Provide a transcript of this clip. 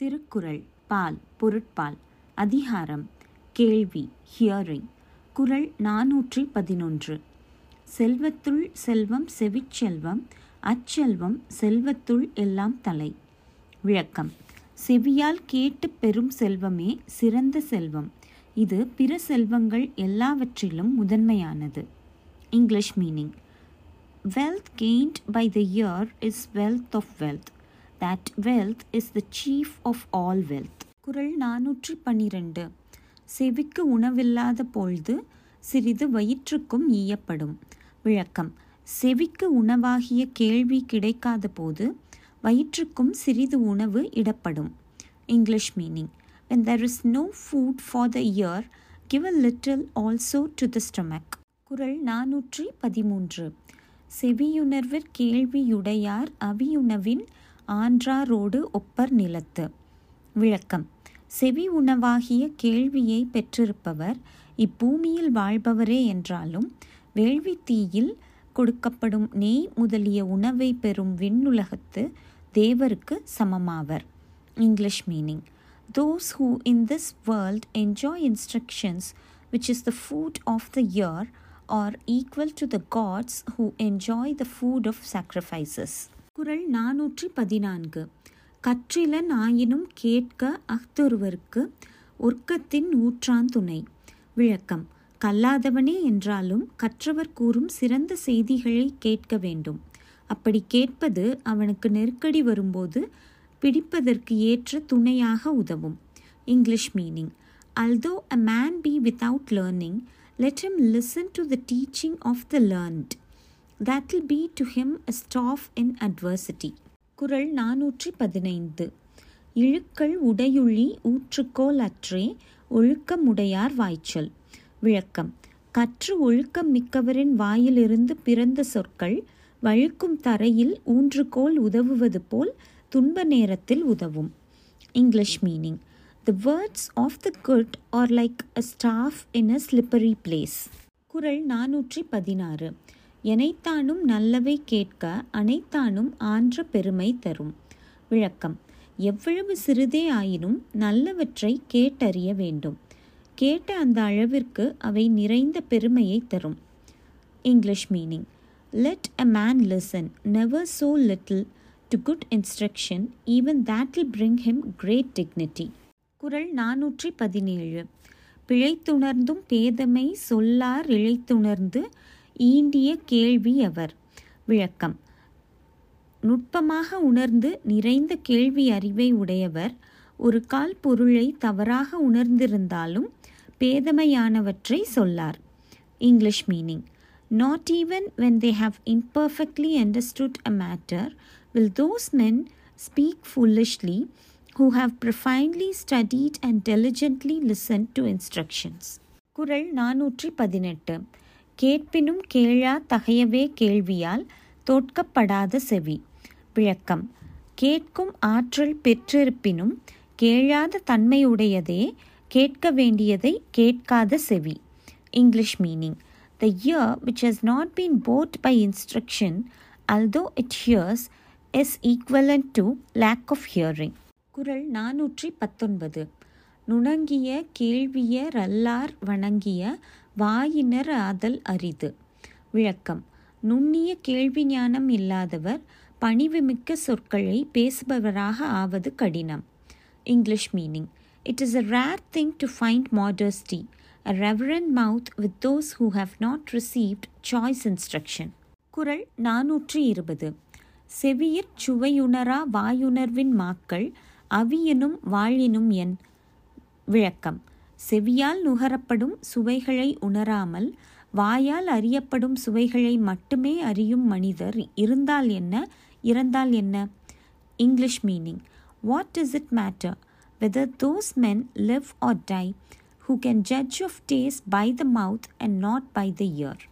திருக்குறள் பால் பொருட்பால் அதிகாரம் கேள்வி ஹியரிங் குறள் நாநூற்றி பதினொன்று. செல்வத்துள் செல்வம் செவிச்செல்வம் அச்செல்வம் செல்வத்துள் எல்லாம் தலை. விளக்கம் செவியால் கேட்டு பெறும் செல்வமே சிறந்த செல்வம். இது பிற செல்வங்கள் எல்லாவற்றிலும் முதன்மையானது. English meaning wealth gained by the ear is wealth of wealth that wealth is the chief of all wealth Kural நானூற்றி பன்னிரண்டு செவிக்கு உணவில்லாத பொழுது சிறிது வயிற்றுக்கும் ஈயப்படும். விளக்கம். செவிக்கு உணவாகிய கேள்வி கிடைக்காத போது வயிற்றுக்கும் சிறிது உணவு இடப்படும். English meaning when there is no food for the ear give a little also to the stomach Kural நானூற்றி பதிமூன்று. செவியுணர்விற் கேள்வியுடையார் அவியுணவின் ஆன்றாரோடு ஒப்பர் நிலத்து. விளக்கம். செவி உணவாகிய கேள்வியை பெற்றிருப்பவர் இப்பூமியில் வாழ்பவரே என்றாலும் வேள்வி தீயில் கொடுக்கப்படும் நெய் முதலிய உணவை பெறும் விண்ணுலகத்து தேவருக்கு சமமாவர். English meaning those who in this world enjoy instructions which is the food of the ear are equal to the gods who enjoy the food of sacrifices Thirukkural நானூற்றி பதினான்கு. கற்றிலன் ஆயினும் கேட்க அஃதொருவருக்கு ஒர்க்கத்தின் ஊற்றான் துணை விளக்கம். கல்லாதவனே என்றாலும் கற்றவர் கூறும் சிறந்த செய்திகளை கேட்க வேண்டும். அப்படி கேட்பது அவனுக்கு நெருக்கடி வரும்போது பிடிப்பதற்கு ஏற்ற துணையாக உதவும். English meaning. Although a man be without learning let him listen to the teaching of the learned that be to to him a staff in adversity. நானூற்றி பதினைந்து இழுக்கள் உடையுள்ளி ஊற்றுக்கோல் அற்றே ஒழுக்கமுடையார் வாய்ச்சல். விளக்கம். கற்று ஒழுக்கம் மிக்கவரின் வாயிலிருந்து பிறந்த சொற்கள் வழுக்கும் தரையில் ஊன்றுகோல் உதவுவது போல் துன்ப நேரத்தில் உதவும். English meaning the words of the good are like a staff in a slippery place Kural நானூற்றி பதினாறு எனைத்தானும் நல்லவை கேட்க அனைத்தானும் ஆன்ற பெருமை தரும். விளக்கம். எவ்வளவு சிறிதே ஆயினும் நல்லவற்றை கேட்டறிய வேண்டும். கேட்ட அந்த அளவிற்கு அவை நிறைந்த பெருமையை தரும். English meaning. Let a man listen never so little to good instruction even that will bring him great dignity Kural நானூற்றி பதினேழு. பிழைத்துணர்ந்தும் பேதமை சொல்லார் இழைத்துணர்ந்து ஈண்டிய கேள்வி அவர். விளக்கம். நுட்பமாக உணர்ந்து நிறைந்த கேள்வி அறிவை உடையவர் ஒரு கால் பொருளை தவறாக உணர்ந்திருந்தாலும் பேதமையானவற்றை சொல்லார். English meaning. Not even when they have imperfectly understood a matter will those men speak foolishly who have profoundly studied and diligently listen to instructions Kural நானூற்றி பதினெட்டு. கேட்பினும் கேளா தகையவே கேள்வியால் தோற்கப்படாத செவி. விளக்கம். கேட்கும் ஆற்றல் பெற்றிருப்பினும் கேளாத தன்மையுடையதே கேட்க வேண்டியதை கேட்காத செவி. English meaning. The ear which has not been bored by instruction although it hears is equal to lack of hearing Kural நானூற்றி பத்தொன்பது. நுணங்கிய கேள்விய ரல்லார் வணங்கிய வாயினர் ஆதல் அரிது. விளக்கம். நுண்ணிய கேள்வி ஞானம் இல்லாதவர் பணிவுமிக்க சொற்களை பேசுபவராக ஆவது கடினம். English meaning it is a rare thing to find modesty a reverent mouth with those who have not received choice instruction Kural நானூற்றி இருபது செவியிற் சுவையுணரா வாயுணர்வின் மாக்கள் அவியனும் வாழினும் என். விளக்கம். செவியால் நுகரப்படும் சுவைகளை உணராமல் வாயால் அறியப்படும் சுவைகளை மட்டுமே அறியும் மனிதர் இருந்தால் என்ன இறந்தால் என்ன? English meaning what is it matter whether those men live or die who can judge of taste by the mouth and not by the ear